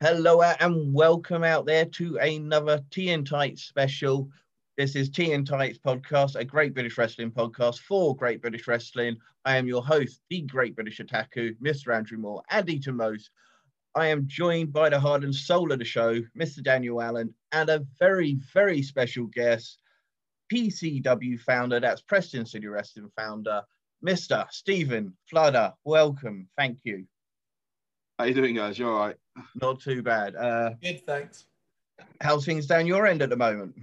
Hello uh, and welcome out there to another Tea and Tights special. This is Tea and Tights podcast, a Great British Wrestling podcast for Great British Wrestling. I am your host, the Great British Otaku, Mr. Andrew Moore, and Eater Most. I am joined by the heart and soul of the show, Mr. Daniel Allen, and a very, very special guest, PCW founder, that's Preston City Wrestling founder, Mr. Stephen Fludder. Welcome. Thank you. How are you doing, guys? You all right? Not too bad. Uh, Good, thanks. how's things down your end at the moment?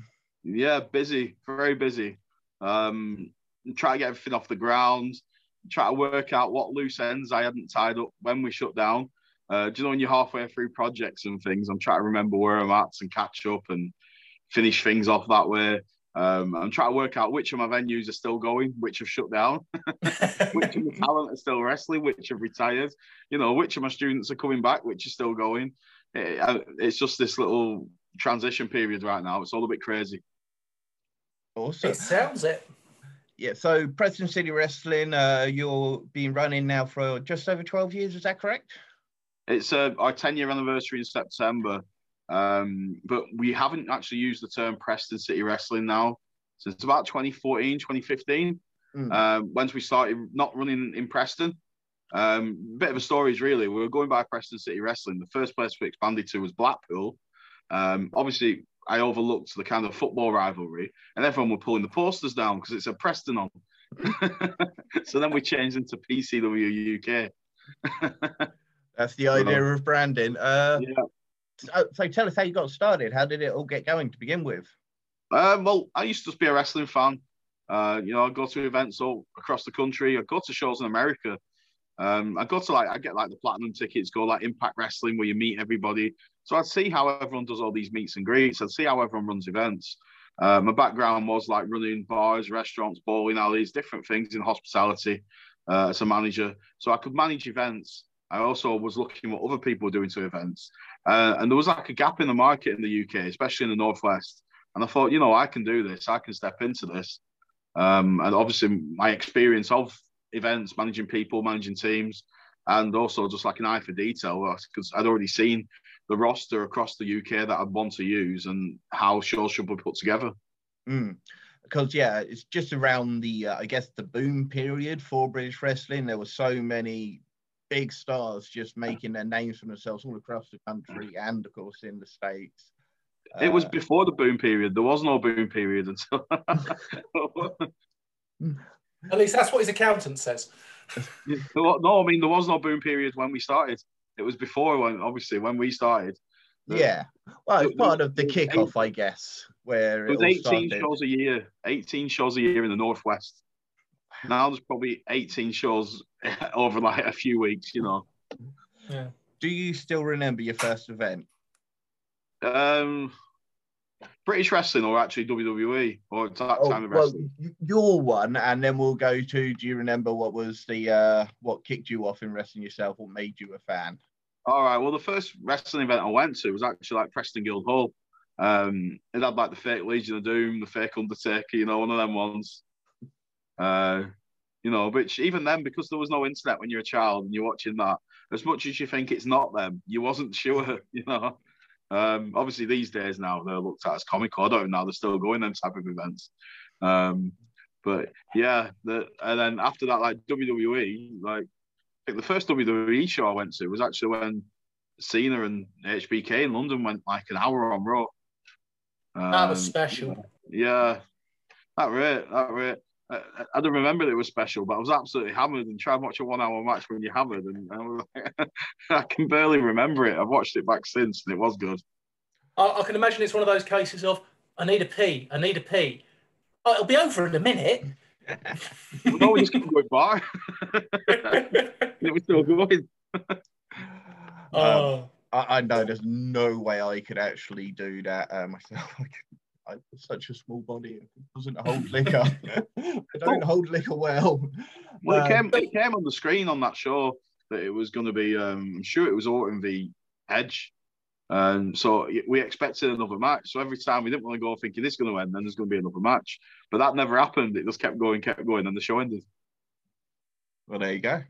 Yeah, busy, very busy. Um, try to get everything off the ground. Try to work out what loose ends I hadn't tied up when we shut down. Uh, do you know when you're halfway through projects and things? I'm trying to remember where I'm at and catch up and finish things off that way. Um, I'm trying to work out which of my venues are still going, which have shut down, which of the talent are still wrestling, which have retired. You know, which of my students are coming back, which are still going. It- it's just this little transition period right now. It's all a bit crazy. Awesome. it sounds it. Yeah, so Preston City Wrestling, uh, you're been running now for just over 12 years, is that correct? It's uh, our 10 year anniversary in September, um, but we haven't actually used the term Preston City Wrestling now since about 2014, 2015, Mm. um, once we started not running in Preston. Um, bit of a story is really, we were going by Preston City Wrestling. The first place we expanded to was Blackpool. Um, obviously, I overlooked the kind of football rivalry, and everyone were pulling the posters down because it's a Preston on. so then we changed into PCW UK. That's the idea of branding. Uh, Yeah. So, so tell us how you got started. How did it all get going to begin with? Um, well, I used to be a wrestling fan. Uh, you know, I'd go to events all across the country. I'd go to shows in America. Um, I'd go to like, I get like the platinum tickets, go like Impact Wrestling where you meet everybody. So I'd see how everyone does all these meets and greets. I'd see how everyone runs events. Uh, my background was like running bars, restaurants, bowling alleys, different things in hospitality uh, as a manager. So I could manage events. I also was looking what other people were doing to events. Uh, and there was like a gap in the market in the UK, especially in the Northwest. And I thought, you know, I can do this. I can step into this. Um, and obviously, my experience of events, managing people, managing teams, and also just like an eye for detail, because I'd already seen the roster across the UK that I'd want to use and how shows should be put together. Mm. Because yeah, it's just around the uh, I guess the boom period for British wrestling. There were so many big stars just making their names for themselves all across the country and of course in the states. It was Uh, before the boom period. There was no boom period until. At least that's what his accountant says. no, I mean there was no boom period when we started. It was before when, obviously, when we started. yeah. Well, it's part was- of the it was kickoff, I guess, where It it, was 18 started. shows a year. 18 shows a year in the northwest. Now there's probably 18 shows over like a few weeks. You know. Yeah. Do you still remember your first event? Um, British wrestling or actually WWE or that Oh, time of wrestling. y- your one, and then we'll go to. Do you remember what was the uh, what kicked you off in wrestling yourself? What made you a fan? All right. Well, the first wrestling event I went to was actually like Preston Guild Hall. Um, it had like the fake Legion of Doom, the fake Undertaker, you know, one of them ones. Uh, you know, which even then, because there was no internet when you're a child and you're watching that, as much as you think it's not them, you wasn't sure, you know. Um, obviously these days now they're looked at as comical. I don't know they're still going them type of events. Um, but yeah, the and then after that, like WWE, like I think the first WWE show I went to was actually when Cena and HBK in London went like an hour on Raw. That was Um, special. Yeah, that rate, that rate. I, I don't remember that it was special, but I was absolutely hammered and tried to watch a one-hour match when you're hammered, and I, like, I can barely remember it. I've watched it back since, and it was good. I, I can imagine it's one of those cases of I need a pee, I need a pee. Oh, it'll be over in a minute. No, we just kept going by. it was still going. Um, oh, I, I know there's no way I could actually do that uh, myself. I could, I'm such a small body. It doesn't hold liquor. I don't hold liquor well. Well, it Um, came it came on the screen on that show that it was going to be. Um, I'm sure it was Orton v Edge. Um, so we expected another match. So every time we didn't want to go thinking this is going to end, then there's going to be another match. But that never happened. It just kept going, kept going, and the show ended. Well, there you go.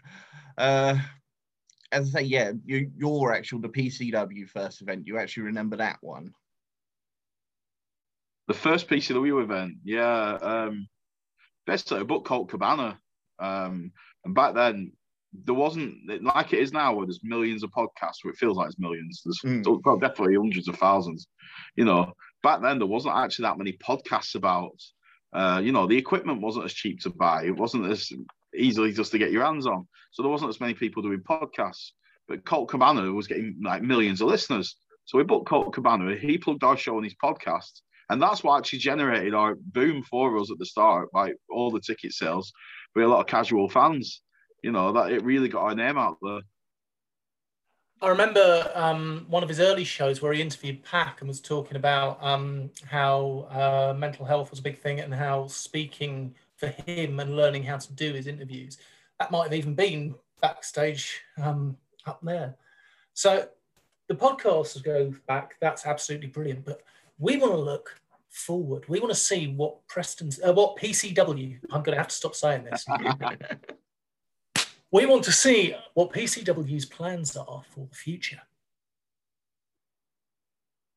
Uh, as I say, yeah, you, your actual the PCW first event, you actually remember that one. The first piece of the wheel event, yeah. Um, basically a book called Cabana. Um, and back then, there wasn't like it is now, where there's millions of podcasts. Where it feels like it's millions. There's mm. definitely hundreds of thousands. You know, back then there wasn't actually that many podcasts about. Uh, you know, the equipment wasn't as cheap to buy. It wasn't as easily just to get your hands on. So there wasn't as many people doing podcasts. But Colt Cabana was getting like millions of listeners. So we booked Colt Cabana. He plugged our show on his podcast. And that's what actually generated our boom for us at the start, like all the ticket sales. We had a lot of casual fans you know that it really got our name out there. I remember um, one of his early shows where he interviewed Pack and was talking about um, how uh, mental health was a big thing and how speaking for him and learning how to do his interviews that might have even been backstage um, up there. So the podcast go back. That's absolutely brilliant. But we want to look forward. We want to see what Preston's, uh, what PCW. I'm going to have to stop saying this. We want to see what PCW's plans are for the future.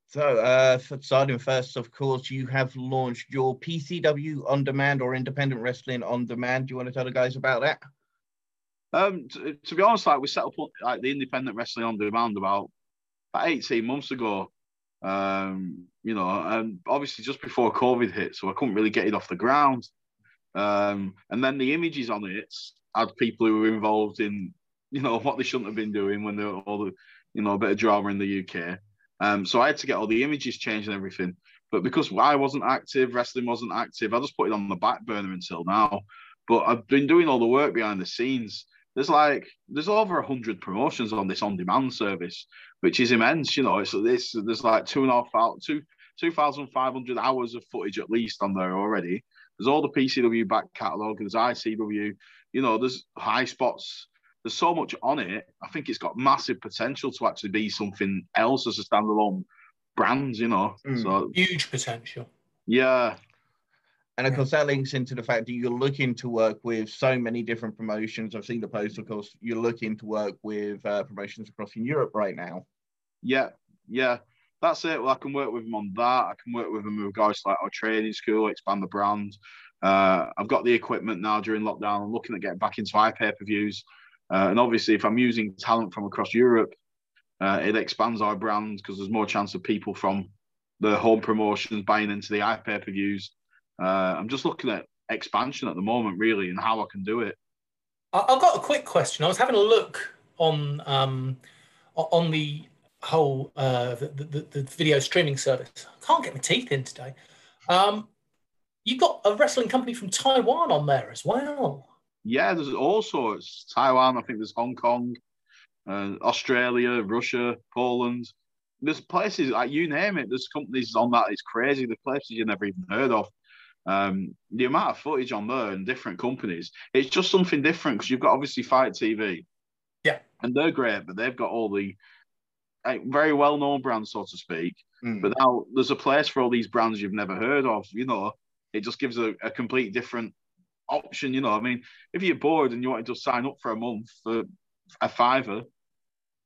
So, uh, starting first, of course, you have launched your PCW on demand or independent wrestling on demand. Do you want to tell the guys about that? Um, to, to, be honest, like we set up like the independent wrestling on demand about about 18 months ago. Um, you know, and obviously just before COVID hit, so I couldn't really get it off the ground. Um, and then the images on it had people who were involved in, you know, what they shouldn't have been doing when they were all the, you know, a bit of drama in the UK. Um, so I had to get all the images changed and everything. But because I wasn't active, wrestling wasn't active, I just put it on the back burner until now. But I've been doing all the work behind the scenes. There's like there's over a hundred promotions on this on-demand service, which is immense. You know, it's this there's like two and a half two two thousand five hundred hours of footage at least on there already. There's all the PCW back catalogue. There's ICW you know, there's high spots. There's so much on it. I think it's got massive potential to actually be something else as a standalone brand. You know, mm. so huge potential. Yeah. And of course, that links into the fact that you're looking to work with so many different promotions. I've seen the post, of course, you're looking to work with uh, promotions across in Europe right now. Yeah, yeah, that's it. Well, I can work with them on that. I can work with them with guys like our training school, expand the brand. Uh, I've got the equipment now during lockdown. I'm looking at getting back into pay per views. Uh, and obviously, if I'm using talent from across Europe, uh, it expands our brand because there's more chance of people from the home promotions buying into the pay per views. Uh, I'm just looking at expansion at the moment, really, and how I can do it. I've got a quick question. I was having a look on um, on the whole uh, the, the, the, video streaming service. I can't get my teeth in today. Um, You've got a wrestling company from Taiwan on there as well. Yeah, there's all sorts. Taiwan, I think there's Hong Kong, uh, Australia, Russia, Poland. There's places like you name it. There's companies on that. It's crazy. The places you never even heard of. Um, the amount of footage on there and different companies, it's just something different because you've got obviously Fite TV. Yeah. And they're great, but they've got all the like, very well known brands, so to speak. Mm. But now there's a place for all these brands you've never heard of, you know, it just gives a, a complete different option. You know, I mean, if you're bored and you want to just sign up for a month for a fiver,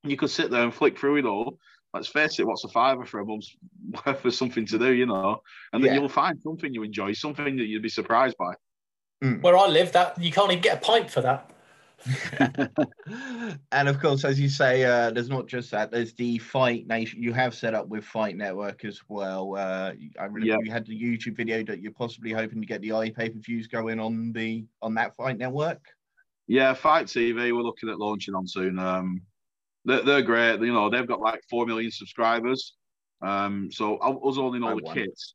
you could sit there and flick through it all. Let's face it, what's a fiver for a month's worth of something to do, you know? And then yeah. you'll find something you enjoy, something that you'd be surprised by. Mm. Where I live, that you can't even get a pint for that. and of course, as you say, uh, there's not just that. There's the Fight Nation. You have set up with Fight Network as well. Uh, I remember yep. you had the YouTube video that you're possibly hoping to get the eye pay per views going on the on that Fight Network. Yeah, Fite TV. We're looking at launching on soon. Um, they're, they're great. You know, they've got like four million subscribers. Um, so us owning all I the won. kits,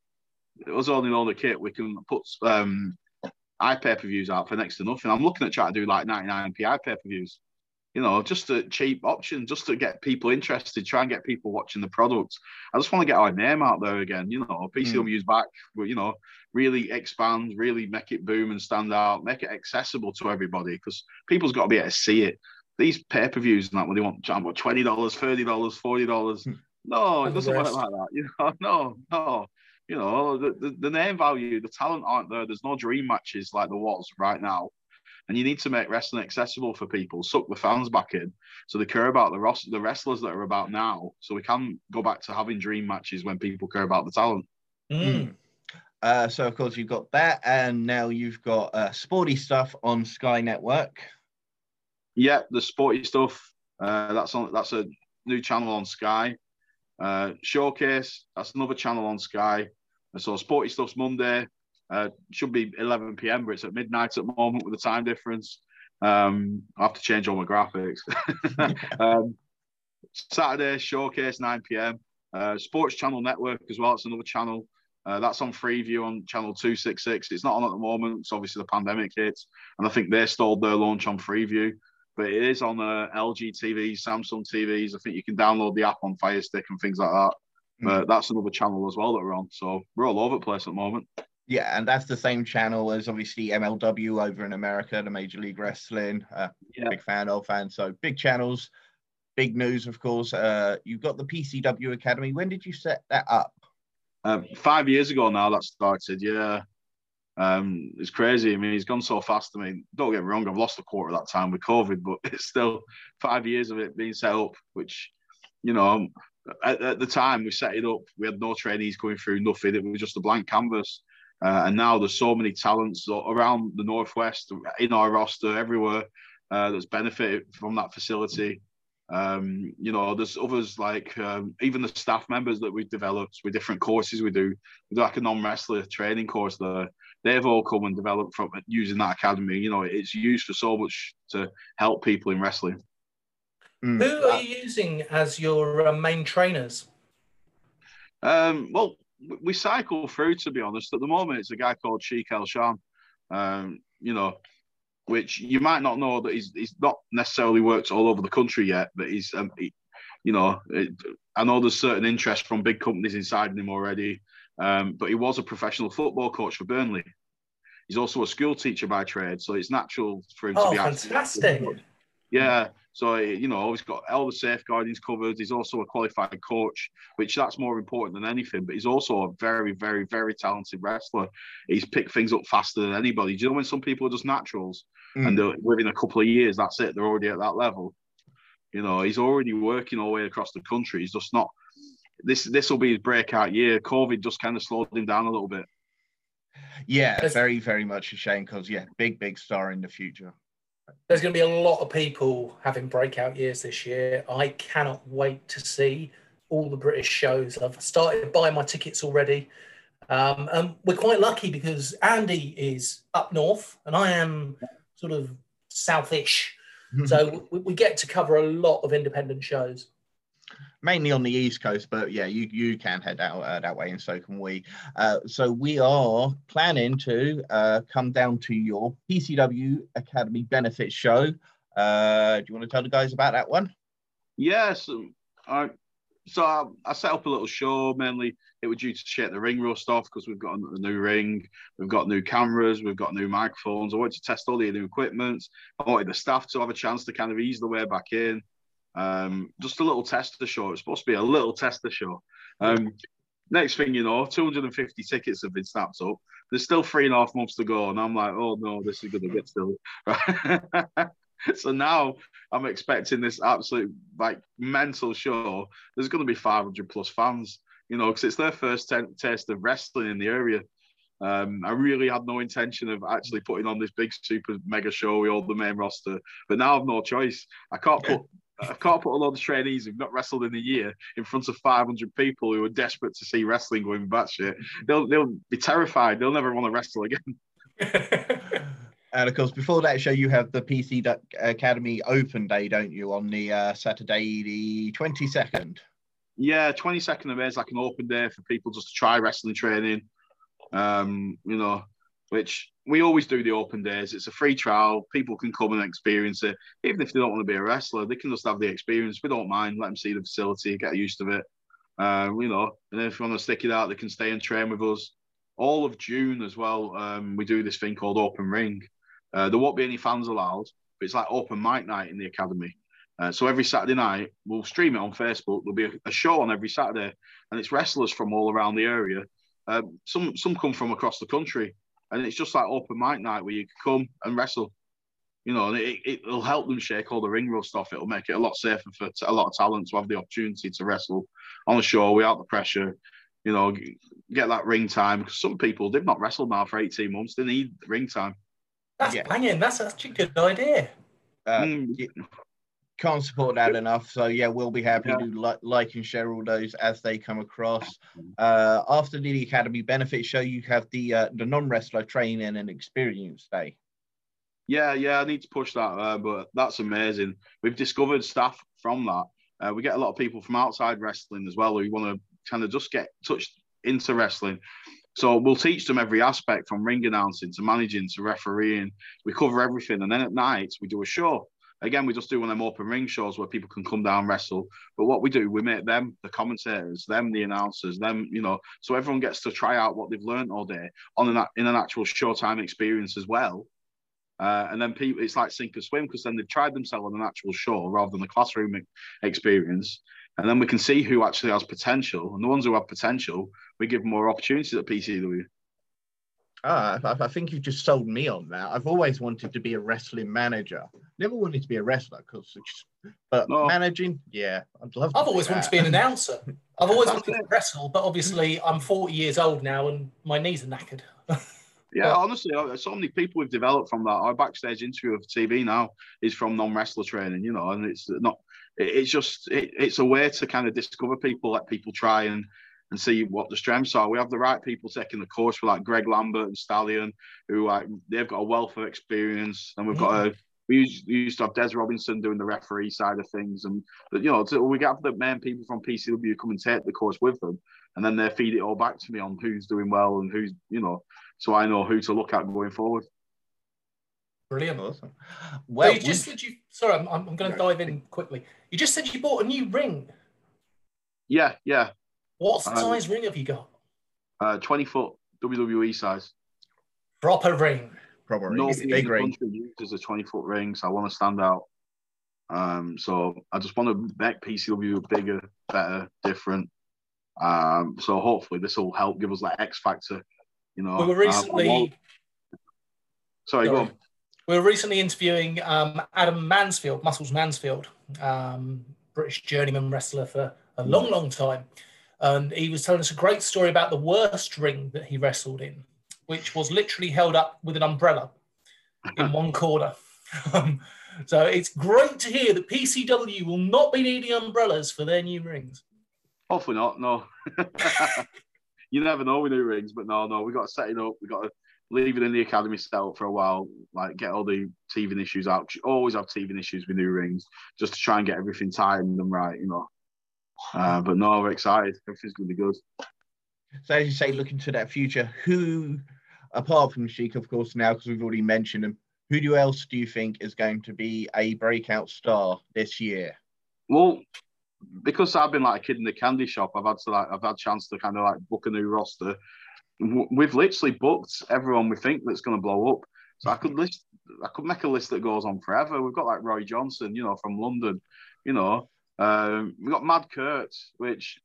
us owning all the kit, we can put um pay per views out for next to nothing. I'm looking at trying to do like 99p pay per views. You know, just a cheap option, just to get people interested, try and get people watching the product. I just want to get our name out there again. You know, PCW's mm. back. You know, really expand, really make it boom and stand out, make it accessible to everybody because people's got to be able to see it. These pay per views, like when they want twenty dollars, thirty dollars, forty dollars. Hmm. No, it doesn't work like that. You know, no, no you know, the, the, the, name value, the talent aren't there. There's no dream matches like there was right now. and you need to make wrestling accessible for people, suck the fans back in, so they care about the ros- the wrestlers that are about now, so we can go back to having dream matches when people care about the talent. Mm. Uh, so of course you've got that, and now you've got uh, sporty stuff on Sky Network. Yeah, the sporty stuff. Uh, that's on. That's a new channel on Sky. Uh, Showcase. That's another channel on Sky. So sporty stuff's Monday. Uh, should be 11 p.m., but it's at midnight at the moment with the time difference. Um, I have to change all my graphics. um, Saturday Showcase 9 p.m. Uh, Sports Channel Network as well. It's another channel. Uh, that's on Freeview on channel 266. It's not on at the moment. It's obviously the pandemic hits, and I think they stalled their launch on Freeview but it is on uh, LG TVs, Samsung TVs. I think you can download the app on Fire Stick and things like that. Mm. But that's another channel as well that we're on. So we're all over the place at the moment. Yeah, and that's the same channel as obviously MLW over in America, the Major League Wrestling. Uh, yeah. Big fan old fan. So big channels, big news, of course. Uh, you've got the PCW Academy. When did you set that up? Um, five years ago now that started. Yeah, um, it's crazy. I mean, he's gone so fast. I mean, don't get me wrong, I've lost a quarter of that time with COVID, but it's still five years of it being set up, which, you know, at, at the time we set it up, we had no trainees going through, nothing. It was just a blank canvas. Uh, and now there's so many talents around the Northwest, in our roster, everywhere uh, that's benefited from that facility. Um, you know, there's others like um, even the staff members that we've developed with different courses we do. We do like a non-wrestler training course there they've all come and developed from using that academy. You know, it's used for so much to help people in wrestling. Mm. Who are you using as your uh, main trainers? Um, well, we cycle through. To be honest, at the moment, it's a guy called Sheik El Sham. Um, you know, which you might not know that he's he's not necessarily worked all over the country yet, but he's um, he, you know, it, I know there's certain interest from big companies inside him already. Um, but he was a professional football coach for Burnley. He's also a school teacher by trade, so it's natural for him oh, to be. Oh, fantastic! Yeah, so you know, he's got all the safeguardings covered. He's also a qualified coach, which that's more important than anything. But he's also a very, very, very talented wrestler. He's picked things up faster than anybody. Do you know when some people are just naturals, mm. and within a couple of years, that's it, they're already at that level. You know, he's already working all the way across the country. He's just not this this will be his breakout year. COVID just kind of slowed him down a little bit. Yeah, very very much a shame because yeah, big big star in the future. There's going to be a lot of people having breakout years this year. I cannot wait to see all the British shows. I've started buying my tickets already. Um, and we're quite lucky because Andy is up north and I am sort of southish. so we, we get to cover a lot of independent shows mainly on the east coast but yeah you you can head out uh, that way and so can we. Uh, so we are planning to uh, come down to your pcw academy benefits show. Uh, do you want to tell the guys about that one? Yes I, so I, I, set up a little show mainly it was due to shake the ring rust off because we've got a new ring we've got new cameras we've got new microphones. I wanted to test all the new equipment i wanted the staff to have a chance to kind of ease the way back in um, just a little tester show. It's supposed to be a little tester show. Um, next thing you know, 250 tickets have been snapped up. There's still three and a half months to go, and I'm like, oh no, this is going to get still. so now I'm expecting this absolute like mental show. There's going to be 500 plus fans, you know, because it's their first t- taste of wrestling in the area. Um, I really had no intention of actually putting on this big super mega show with all the main roster, but now I've no choice. I can't put I can't put a lot of trainees who've not wrestled in a year in front of 500 people who are desperate to see wrestling going batshit. They'll they'll be terrified. They'll never want to wrestle again. and of course, before that show, you have the PC Academy Open Day, don't you, on the uh, Saturday, the 22nd? Yeah, 22nd of May is like an open day for people just to try wrestling training. Um, you know, which we always do the open days. It's a free trial. People can come and experience it. Even if they don't want to be a wrestler, they can just have the experience. We don't mind. Let them see the facility, get used to it. Uh, you know, and if you want to stick it out, they can stay and train with us. All of June as well, um, we do this thing called Open Ring. Uh, there won't be any fans allowed, but it's like open mic night in the academy. Uh, so every Saturday night, we'll stream it on Facebook. There'll be a, a, show on every Saturday, and it's wrestlers from all around the area. Um, some some come from across the country and it's just like open mic night where you can come and wrestle. You know, and it, it'll help them shake all the ring rust off. It'll make it a lot safer for a lot of talent to have the opportunity to wrestle on the show without the pressure. You know, get that ring time because some people they've not wrestled now for 18 months. They need ring time. That's yeah. banging. That's such a good idea. Uh, mm. Can't support that enough. So yeah, we'll be happy yeah. to like, like and share all those as they come across. Uh, after the Academy Benefit Show, you have the uh, the non wrestler training and experience day. Yeah, yeah, I need to push that, uh, but that's amazing. We've discovered staff from that. Uh, we get a lot of people from outside wrestling as well who want to kind of just get touched into wrestling. So we'll teach them every aspect from ring announcing to managing to refereeing. We cover everything. And then at night, we do a show. Again, we just do one of them open ring shows where people can come down and wrestle. But what we do, we make them the commentators, them the announcers, them, you know, so everyone gets to try out what they've learned all day on an, in an actual showtime experience as well. Uh, and then people, it's like sink or swim because then they've tried themselves on an actual show rather than the classroom experience. And then we can see who actually has potential. And the ones who have potential, we give more opportunities at PCW. Ah, I, I think you've just sold me on that. I've always wanted to be a wrestling manager. Never wanted to be a wrestler, because, but no. managing, yeah, I'd love. I've always that. wanted to be an announcer. I've always wanted to wrestle, but obviously I'm 40 years old now and my knees are knackered. Yeah, honestly, so many people we've developed from that. Our backstage interview of TV now is from non-wrestler training, you know, and it's not. It's just it, it's a way to kind of discover people, let people try and and see what the strengths are. We have the right people taking the course for like Greg Lambert and Stallion, who like they've got a wealth of experience, and we've got a we used, we used, to have Des Robinson doing the referee side of things, and you know, to, we get the main people from PCW come and take the course with them, and then they feed it all back to me on who's doing well and who's you know so I know who to look at going forward. Brilliant. Awesome. Well, so you just said you. Sorry, I'm, I'm going to dive in quickly. You just said you bought a new ring. Yeah, yeah. What um, size ring have you got? Uh, 20 foot WWE size. Proper ring. Proper ring. No big ring. uses a 20 foot ring, so I want to stand out. Um, so I just want to make PCW bigger, better, different. Um, so hopefully this will help give us that X factor you know, we were recently. Uh, sorry, sorry, go on. We were recently interviewing um, Adam Mansfield, Muscles Mansfield, um, British journeyman wrestler for a long, long time. And he was telling us a great story about the worst ring that he wrestled in, which was literally held up with an umbrella in one corner. Um, so it's great to hear that PCW will not be needing umbrellas for their new rings. Hopefully not, no. you never know with new rings, but no, no, we got to set it up. We got to leave it in the academy still for a while, like get all the teething issues out. Always have teething issues with new rings, just to try and get everything timed and right, you know. Uh, but no, we're excited. Everything's going to be good. So as you say, looking to that future, who, apart from Sheik, of course, now because we've already mentioned him, who else do you think is going to be a breakout star this year? Well, because I've been like a kid in the candy shop, I've had to like I've had chance to kind of like book a new roster. We've literally booked everyone we think that's going to blow up. So I could list, I could make a list that goes on forever. We've got like Roy Johnson, you know, from London. You know, um, we've got Mad Kurt, which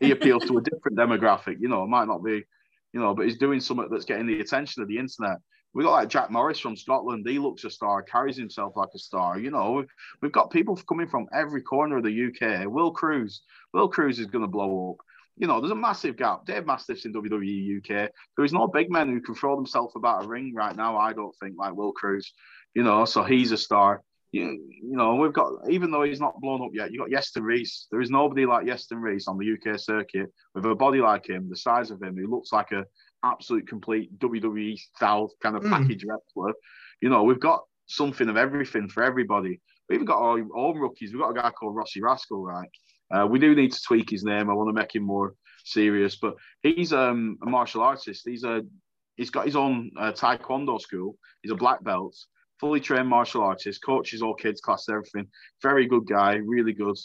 he appeals to a different demographic. You know, it might not be, you know, but he's doing something that's getting the attention of the internet we got like Jack Morris from Scotland. He looks a star, carries himself like a star. You know, we've, we've got people coming from every corner of the UK. Will Kroos, Will Kroos is going to blow up. You know, there's a massive gap. Dave Mastiff's in WWE UK. There is no big men who can throw themselves about a ring right now. I don't think like Will Kroos. You know, so he's a star. You, you know, we've got even though he's not blown up yet, you got Yeston Reese. There is nobody like Yeston Reese on the UK circuit with a body like him, the size of him. He looks like a absolute complete WWE style kind of mm. package wrestler. You know, we've got something of everything for everybody. We've got our own rookies. We've got a guy called Rossi Rascal, right? Uh, we do need to tweak his name. I want to make him more serious, but he's um, a martial artist. He's a he's got his own uh, taekwondo school. He's a black belt, fully trained martial artist, coaches all kids class, everything. Very good guy, really good,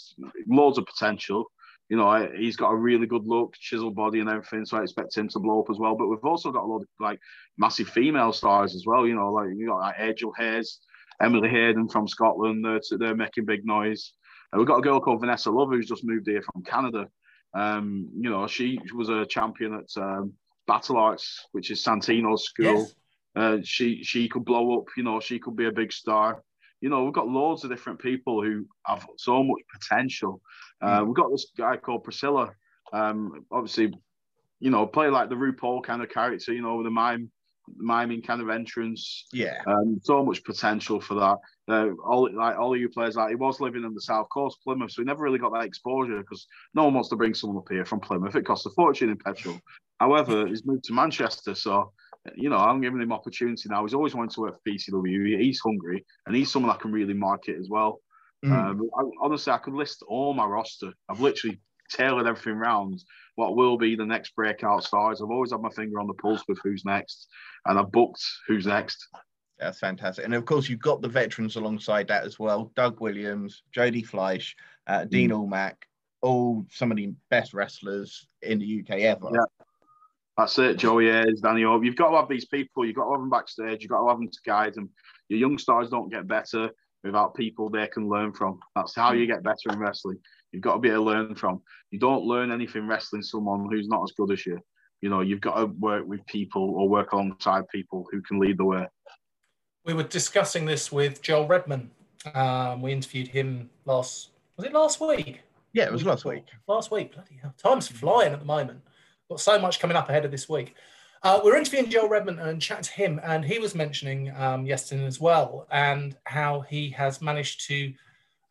loads of potential you know, he's got a really good look, chiseled body and everything. So I expect him to blow up as well. But we've also got a lot of like massive female stars as well. You know, like you got like Angel Hayes, Emily Hayden from Scotland. They're, they're making big noise. And we've got a girl called Vanessa Love who's just moved here from Canada. Um, you know, she was a champion at um, Battle Arts, which is Santino's school. Yes. Uh, she she could blow up. You know, she could be a big star. You know, we've got loads of different people who have so much potential. Uh, mm. We've got this guy called Priscilla. Um, obviously, you know, play like the RuPaul kind of character. You know, the mime miming kind of entrance. Yeah. Um, so much potential for that. Uh, all like all of you players, like he was living in the south coast, Plymouth, so he never really got that exposure because no one wants to bring someone up here from Plymouth. It costs a fortune in petrol. However, he's moved to Manchester, so you know I'm giving him opportunity now. He's always wanted to work for PCW. He's hungry, and he's someone that can really market as well. Mm. Um, I, honestly, I could list all my roster. I've literally tailored everything around what will be the next breakout stars. I've always had my finger on the pulse with who's next, and I've booked who's next. That's fantastic. And of course, you've got the veterans alongside that as well Doug Williams, Jody Fleisch, uh, Dean mm. Allmark, all some of the best wrestlers in the UK ever. Yeah. That's it, Joey Hayes, Danny Hope. You've got to have these people, you've got to have them backstage, you've got to have them to guide them. Your young stars don't get better without people they can learn from. That's how you get better in wrestling. You've got to be able to learn from. You don't learn anything wrestling someone who's not as good as you. You know, you've got to work with people or work alongside people who can lead the way. We were discussing this with Joel Redman. Um, we interviewed him last, was it last week? Yeah, it was last week. Last week. Bloody hell. Time's flying at the moment. Got so much coming up ahead of this week. Uh, we are interviewing Joel Redman and chatting to him, and he was mentioning um, yesterday as well, and how he has managed to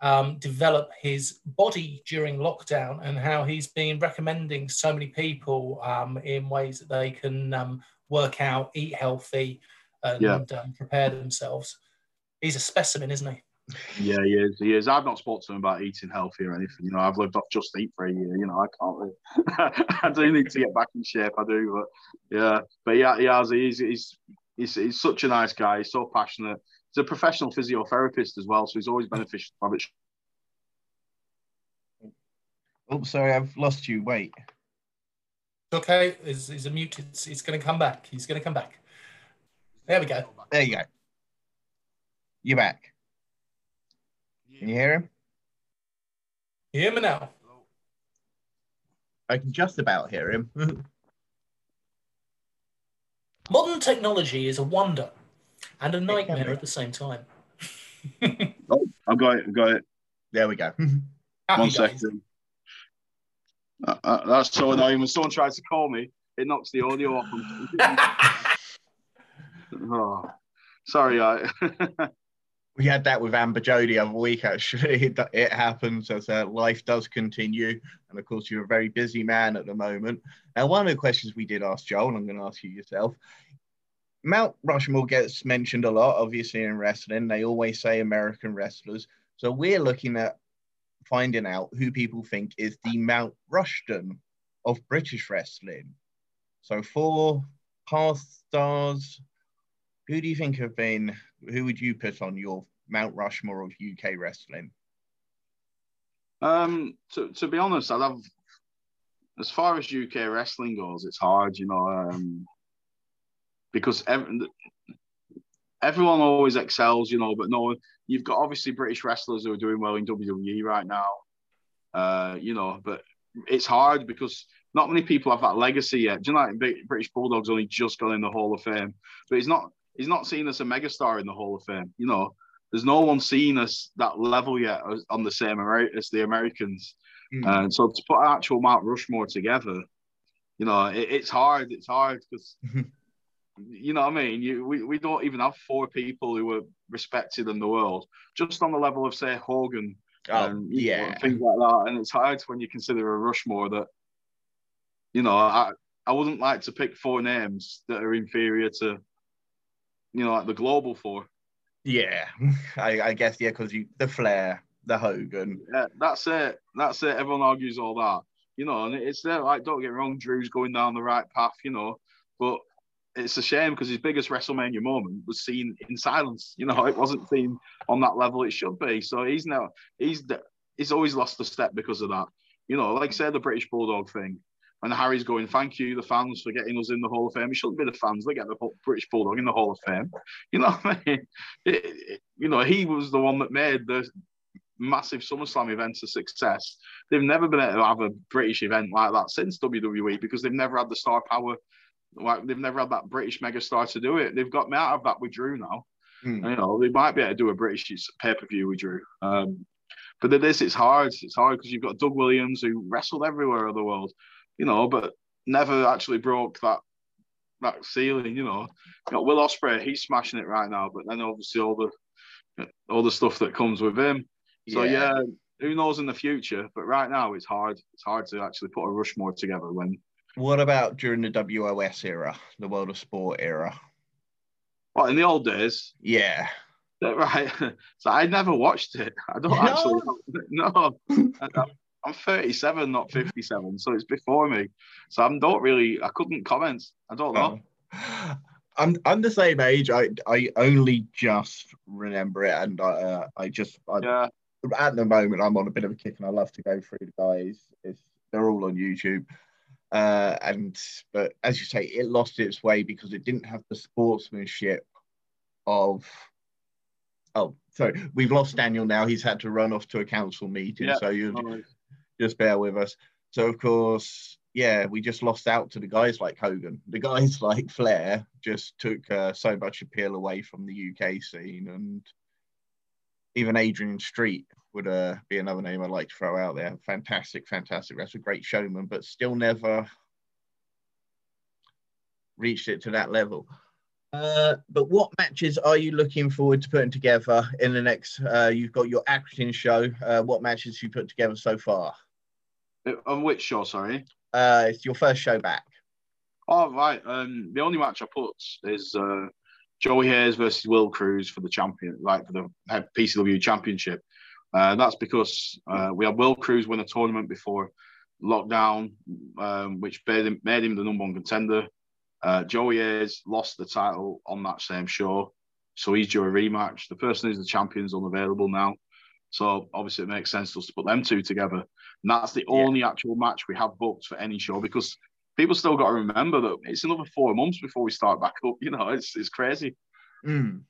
um, develop his body during lockdown and how he's been recommending so many people um, in ways that they can um, work out, eat healthy, and yeah. Um, prepare themselves. He's a specimen, isn't he? Yeah, he is. He is. I've not spoken to him about eating healthy or anything. You know, I've lived off just eat for a year. You know, I can't live. I do need to get back in shape. I do, but yeah, but yeah, he has. He's he's he's, he's such a nice guy. He's so passionate he's a professional physiotherapist as well, so he's always beneficial to have it. Oh, sorry, I've lost you. Wait. Okay, he's, he's a mute. It's, it's going to come back. He's going to come back. There we go. There you go. You're back. Can you hear him? You hear me now? I can just about hear him. Modern technology is a wonder and a nightmare at the same time. oh, I've got it. I've got it. There we go. One second. Uh, uh, that's so annoying. When someone tries to call me, it knocks the audio off. oh, sorry. I... we had that with Amber Jody other week. Actually, it, it happens as uh, life does continue, and of course, you're a very busy man at the moment. Now, one of the questions we did ask Joel, and I'm going to ask you yourself, Mount Rushmore gets mentioned a lot, obviously, in wrestling. They always say American wrestlers. So we're looking at finding out who people think is the Mount Rushton of British wrestling. So for past stars, who do you think have been, who would you put on your Mount Rushmore of UK wrestling? Um, to, to be honest, I'd have, as far as UK wrestling goes, it's hard, you know. Um, because every, everyone always excels, you know, but no, you've got obviously British wrestlers who are doing well in WWE right now, uh, you know, but it's hard because not many people have that legacy yet. Do you know, like British Bulldog's only just got in the Hall of Fame, but he's not he's not seen as a megastar in the Hall of Fame. You know, there's no one seen us that level yet on the same as the Americans. Mm. And so to put actual Mount Rushmore together, you know, it, it's hard. It's hard because you know what I mean? You, we, we don't even have four people who are respected in the world, just on the level of, say, Hogan oh, and yeah. Know, things like that. And it's hard when you consider a Rushmore that, you know, I, I wouldn't like to pick four names that are inferior to, you know, like the global four. Yeah, I, I guess, yeah, because you the Flair, the Hogan. Yeah, that's it. That's it. Everyone argues all that, you know, and it's there. Like, don't get wrong, Drew's going down the right path, you know, but it's a shame because his biggest WrestleMania moment was seen in silence. You know, it wasn't seen on that level it should be. So he's now he's he's always lost a step because of that. You know, like say the British Bulldog thing. And Harry's going, thank you, the fans, for getting us in the Hall of Fame. It shouldn't be the fans that get the British Bulldog in the Hall of Fame. You know what I mean? It, it, you know, he was the one that made the massive SummerSlam event a success. They've never been able to have a British event like that since WWE because they've never had the star power like they've never had that British megastar to do it. They've got me out of that with Drew now. Mm. You know, they might be able to do a British pay per view with Drew. Um, but this, it's hard. It's hard because you've got Doug Williams who wrestled everywhere in the world, you know, but never actually broke that that ceiling. You know, you got Will Ospreay, he's smashing it right now, but then obviously all the all the stuff that comes with him. So yeah. yeah, who knows in the future? But right now, it's hard. It's hard to actually put a Rushmore together when. What about during the WOS era, the World of Sport era? Well, in the old days. Yeah. Right. So I never watched it. I don't no. actually. No. I'm 37, not 57, so it's before me. So I'm not really. I couldn't comment. I don't know. Oh. I'm I'm the same age. I I only just remember it, and I uh, I just I, yeah. At the moment, I'm on a bit of a kick, and I love to go through the guys. It's, they're all on YouTube. Uh, and but as you say, it lost its way because it didn't have the sportsmanship of. Oh, sorry, we've lost Daniel now. He's had to run off to a council meeting, yeah. so you just bear with us. So of course, yeah, we just lost out to the guys like Hogan. The guys like Flair just took uh, so much appeal away from the UK scene, and even Adrian Street would uh, be another name I'd like to throw out there. Fantastic, fantastic. A great showman, but still never reached it to that level. Uh, but what matches are you looking forward to putting together in the next? Uh, you've got your acting show. Uh, what matches have you put together so far? Uh, on which show? Sorry. Uh, it's your first show back. Oh right. Um, the only match I put is uh, Joey Hayes versus Will Kroos for the champion, like for the PCW championship. Uh, that's because uh, we had Will Kroos win a tournament before lockdown, um, which made him, made him the number one contender. Uh, Joey Hayes lost the title on that same show, so he's due a rematch. The person who's the champion is unavailable now, so obviously it makes sense to us to put them two together. And that's the yeah. only actual match we have booked for any show because people still got to remember that it's another four months before we start back up. You know, it's it's crazy. Mm.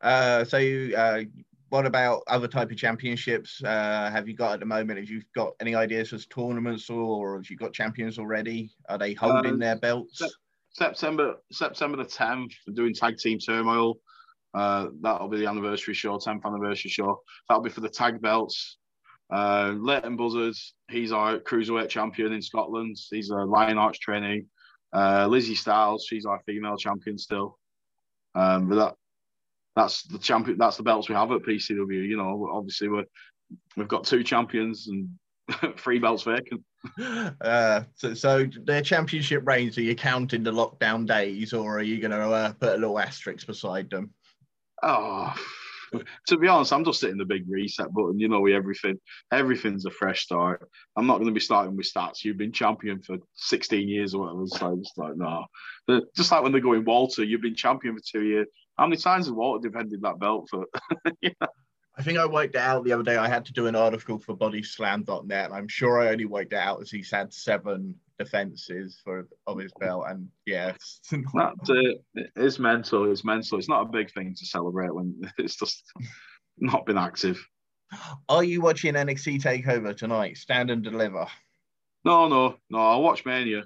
Uh, so, uh, what about other type of championships? Uh, have you got at the moment? Have you got any ideas as tournaments, or, or have you got champions already? Are they holding uh, their belts? September September the tenth, doing tag team turmoil. Uh, that'll be the anniversary show, 10th anniversary show. That'll be for the tag belts. Uh, Leighton Buzzards, he's our cruiserweight champion in Scotland. He's a Lionheart trainee. Uh, Lizzie Styles, she's our female champion still. Um, but that that's the champion. That's the belts we have at PCW. You know, obviously we we've got two champions and three belts vacant. Uh, so, so their championship reigns. Are you counting the lockdown days, or are you going to uh, put a little asterisk beside them? Oh, to be honest, I'm just hitting the big reset button. You know, everything, everything's a fresh start. I'm not going to be starting with stats. You've been champion for 16 years or whatever. So just like, no. Just like when they're going Walter, you've been champion for two years. How many times has Walter defended that belt for? I think I worked it out the other day. I had to do an article for bodyslam.net. I'm sure I only worked it out as he's had seven defenses for of his belt. And yeah, it's mental. It's mental. It's not a big thing to celebrate when it's just not been active. Are you watching NXT Takeover tonight? Stand and deliver. No, no, no. I watch Mania.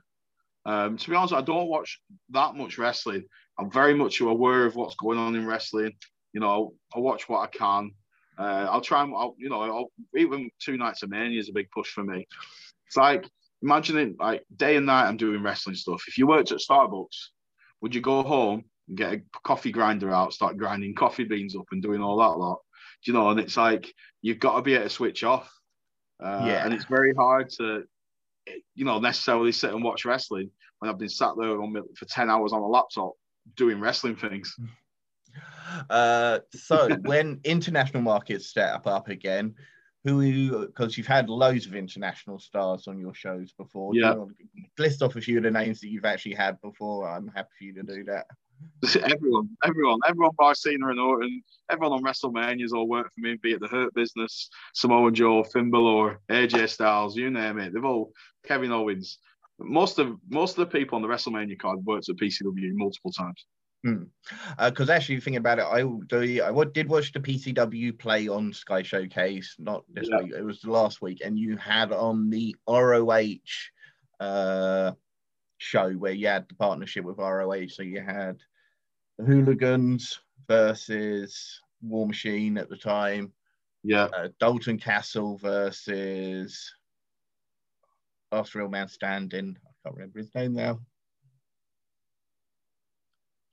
Um, to be honest, I don't watch that much wrestling. I'm very much aware of what's going on in wrestling. You know, I watch what I can. Uh, I'll try and, I'll, you know, I'll, even two nights of Mania is a big push for me. It's like imagine like day and night I'm doing wrestling stuff. If you worked at Starbucks, would you go home and get a coffee grinder out, start grinding coffee beans up and doing all that lot? Do you know? And it's like you've got to be able to switch off. Uh, yeah. And it's very hard to, you know, necessarily sit and watch wrestling when I've been sat there on, for 10 hours on a laptop doing wrestling things. Uh, so when international markets up up again, who because you've had loads of international stars on your shows before. Yeah. list off a few of the names that you've actually had before. I'm happy for you to do that. Everyone, everyone, everyone by Cena and Orton, everyone on WrestleMania's all worked for me, be it the Hurt Business, Samoa Joe, Finn Balor, AJ Styles, you name it. They've all Kevin Owens. Most of most of the people on the WrestleMania card worked at PCW multiple times. Because hmm. uh, actually, thinking about it, I do. I did watch the PCW play on Sky Showcase, not this yeah. week. It was the last week, and you had on the ROH uh, show where you had the partnership with ROH. So you had the Hooligans versus War Machine at the time. Yeah. Uh, Dalton Castle versus last real man standing. I can't remember his name now.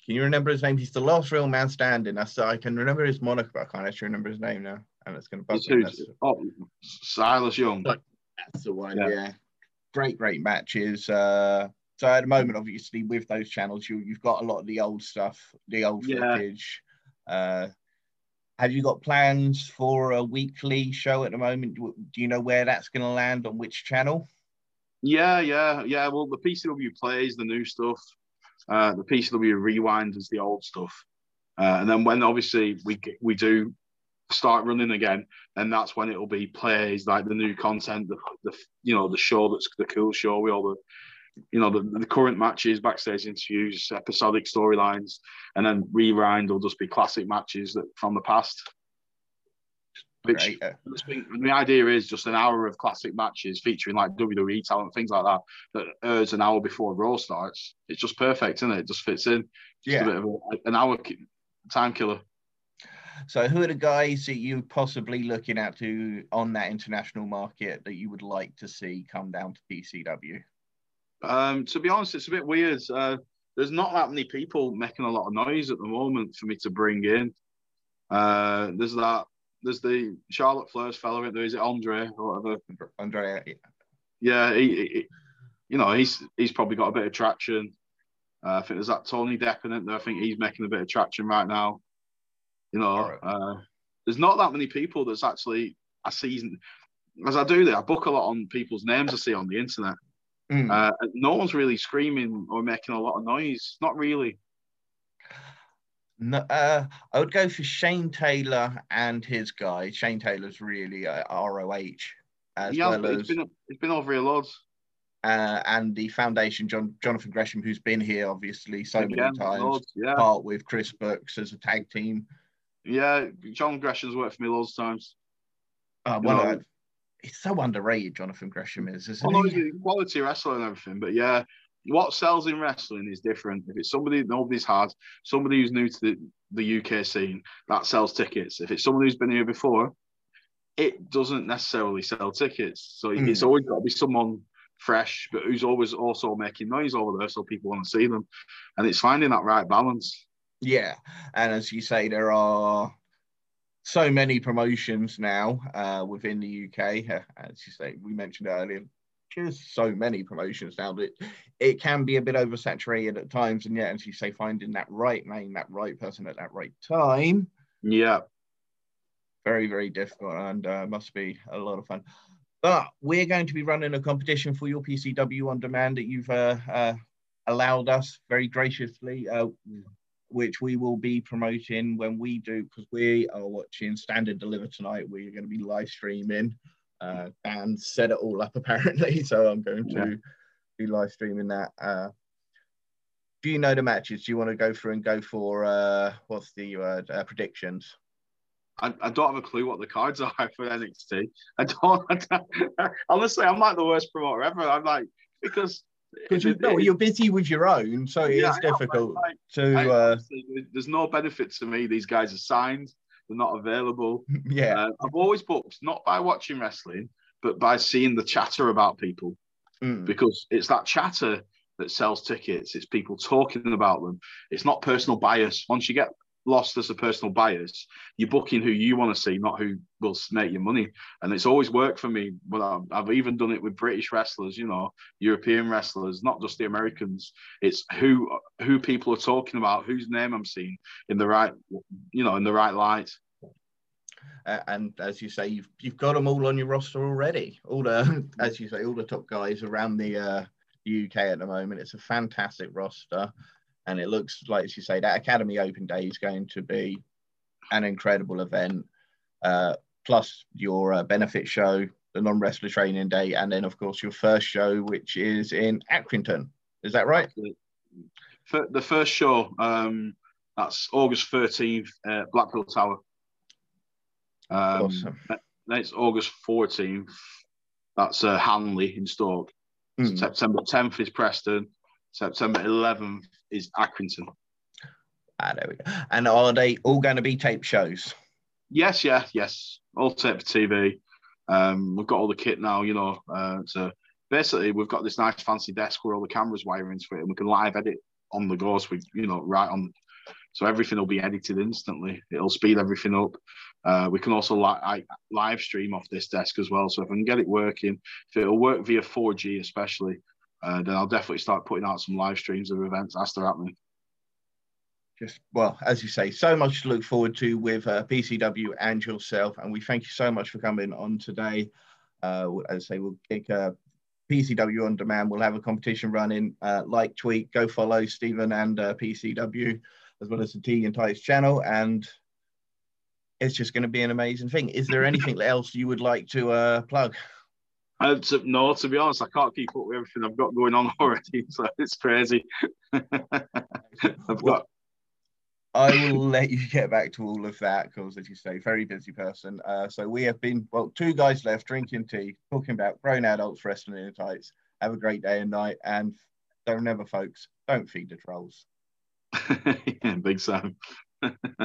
Can you remember his name? He's the last real man standing. I I can remember his moniker, but I can't actually remember his name now. And it's going to bug me. Oh, Silas Young. That's the one. Yeah. yeah. Great, great matches. Uh, so at the moment, obviously, with those channels, you you've got a lot of the old stuff, the old yeah. footage. Uh, have you got plans for a weekly show at the moment? Do you know where that's going to land on which channel? Yeah, yeah, yeah. Well, the PCW plays the new stuff. Uh, the PCW rewind is the old stuff. Uh, and then when obviously we we do start running again, and that's when it'll be plays like the new content, the, the you know the show that's the cool show with all the you know the, the current matches, backstage interviews, episodic storylines, and then rewind will just be classic matches that from the past. Which right. the idea is just an hour of classic matches featuring like WWE talent, things like that, that airs an hour before Raw starts. It's just perfect, isn't it? It just fits in. Just yeah. a bit of a, an hour time killer. So, who are the guys that you're possibly looking at to on that international market that you would like to see come down to PCW? Um, to be honest, it's a bit weird. Uh, there's not that many people making a lot of noise at the moment for me to bring in. Uh, there's that. There's the Charlotte Flair's fellow. In there is it Andre or whatever. Andre. Yeah, he, he, you know, he's he's probably got a bit of traction. Uh, I think there's that Tony Deppen there. I think he's making a bit of traction right now. You know, uh, there's not that many people that's actually a season. As I do that, I book a lot on people's names I see on the internet. Mm. Uh, no one's really screaming or making a lot of noise. Not really. No, uh, I would go for Shane Taylor and his guy. Shane Taylor's really uh, ROH as yeah, well as been, it's been over here loads. Uh, and the foundation, John Jonathan Gresham, who's been here obviously so Again, many times, loads, yeah. part with Chris Brooks as a tag team. Yeah, John Gresham's worked for me loads of times. Uh, well, he's so underrated. Jonathan Gresham is, isn't well, he? Quality wrestler and everything, but yeah, what sells in wrestling is different. If it's somebody nobody's had, somebody who's new to the, the UK scene, that sells tickets. If it's someone who's been here before, it doesn't necessarily sell tickets. So mm. it's always got to be someone fresh, but who's always also making noise over there, so people want to see them. And it's finding that right balance. Yeah, and as you say, there are so many promotions now uh, within the UK. Uh, as you say, we mentioned earlier, just so many promotions now that it can be a bit oversaturated at times. And yet, as you say, finding that right name, that right person at that right time. Yeah. Very, very difficult and uh, must be a lot of fun. But we're going to be running a competition for your PCW on demand that you've uh, uh, allowed us very graciously. Uh, which we will be promoting when we do because we are watching Stand & Deliver tonight. We're going to be live streaming uh, and set it all up apparently. So I'm going to yeah. be live streaming that. Uh, do you know the matches? Do you want to go through and go for uh, what's the word uh, predictions? I, I, don't have a clue what the cards are for NXT. I don't, I don't honestly. I'm like the worst promoter ever. I'm like because because you know you're busy with your own, so it yeah, is difficult like, to. Uh... There's no benefit to me. These guys are signed; they're not available. yeah, uh, I've always booked not by watching wrestling, but by seeing the chatter about people, mm. because it's that chatter that sells tickets. It's people talking about them. It's not personal bias. Once you get lost as a personal bias. You're booking who you want to see, not who will make you money. And it's always worked for me. But I've even done it with British wrestlers, you know, European wrestlers, not just the Americans. It's who who people are talking about, whose name I'm seeing in the right, you know, in the right light. Uh, and as you say, you've you've got them all on your roster already. All the, as you say, all the top guys around the uh, UK at the moment. It's a fantastic roster and it looks like as you say that Academy Open Day is going to be an incredible event. Uh, plus your uh, benefit show, the non-wrestler training day, and then of course your first show, which is in Accrington. Is that right? The first show, um, that's August thirteenth, uh, Blackpool Tower. Um, awesome. Then it's August fourteenth. That's uh, Hanley in Stoke. Mm. September tenth is Preston. September 11th is Accrington. Ah, there we go. And are they all going to be tape shows? Yes, yeah, yes. All tape for TV. Um, we've got all the kit now, you know. Uh, so basically, we've got this nice fancy desk where all the cameras wire into it, and we can live edit on the go. So we, you know, right on. So everything will be edited instantly. It'll speed everything up. Uh, we can also li- live stream off this desk as well. So if I can get it working, if it'll work via 4G especially, uh, then I'll definitely start putting out some live streams of events as they're happening just well, as you say, so much to look forward to with uh, PCW and yourself. And we thank you so much for coming on today. Uh, as I say, we'll kick uh, PCW on demand. We'll have a competition running. Uh, like, tweet, go follow Stephen and uh, PCW, as well as the Tea and Tights channel. And it's just going to be an amazing thing. Is there anything else you would like to uh, plug? Uh, to, no, to be honest, I can't keep up with everything I've got going on already. So it's crazy. I've got I will let you get back to all of that because, as you say, very busy person. Uh, so we have been, well, two guys left drinking tea, talking about grown adults wrestling in tights. Have a great day and night. And don't never, folks, don't feed the trolls. Big Sam.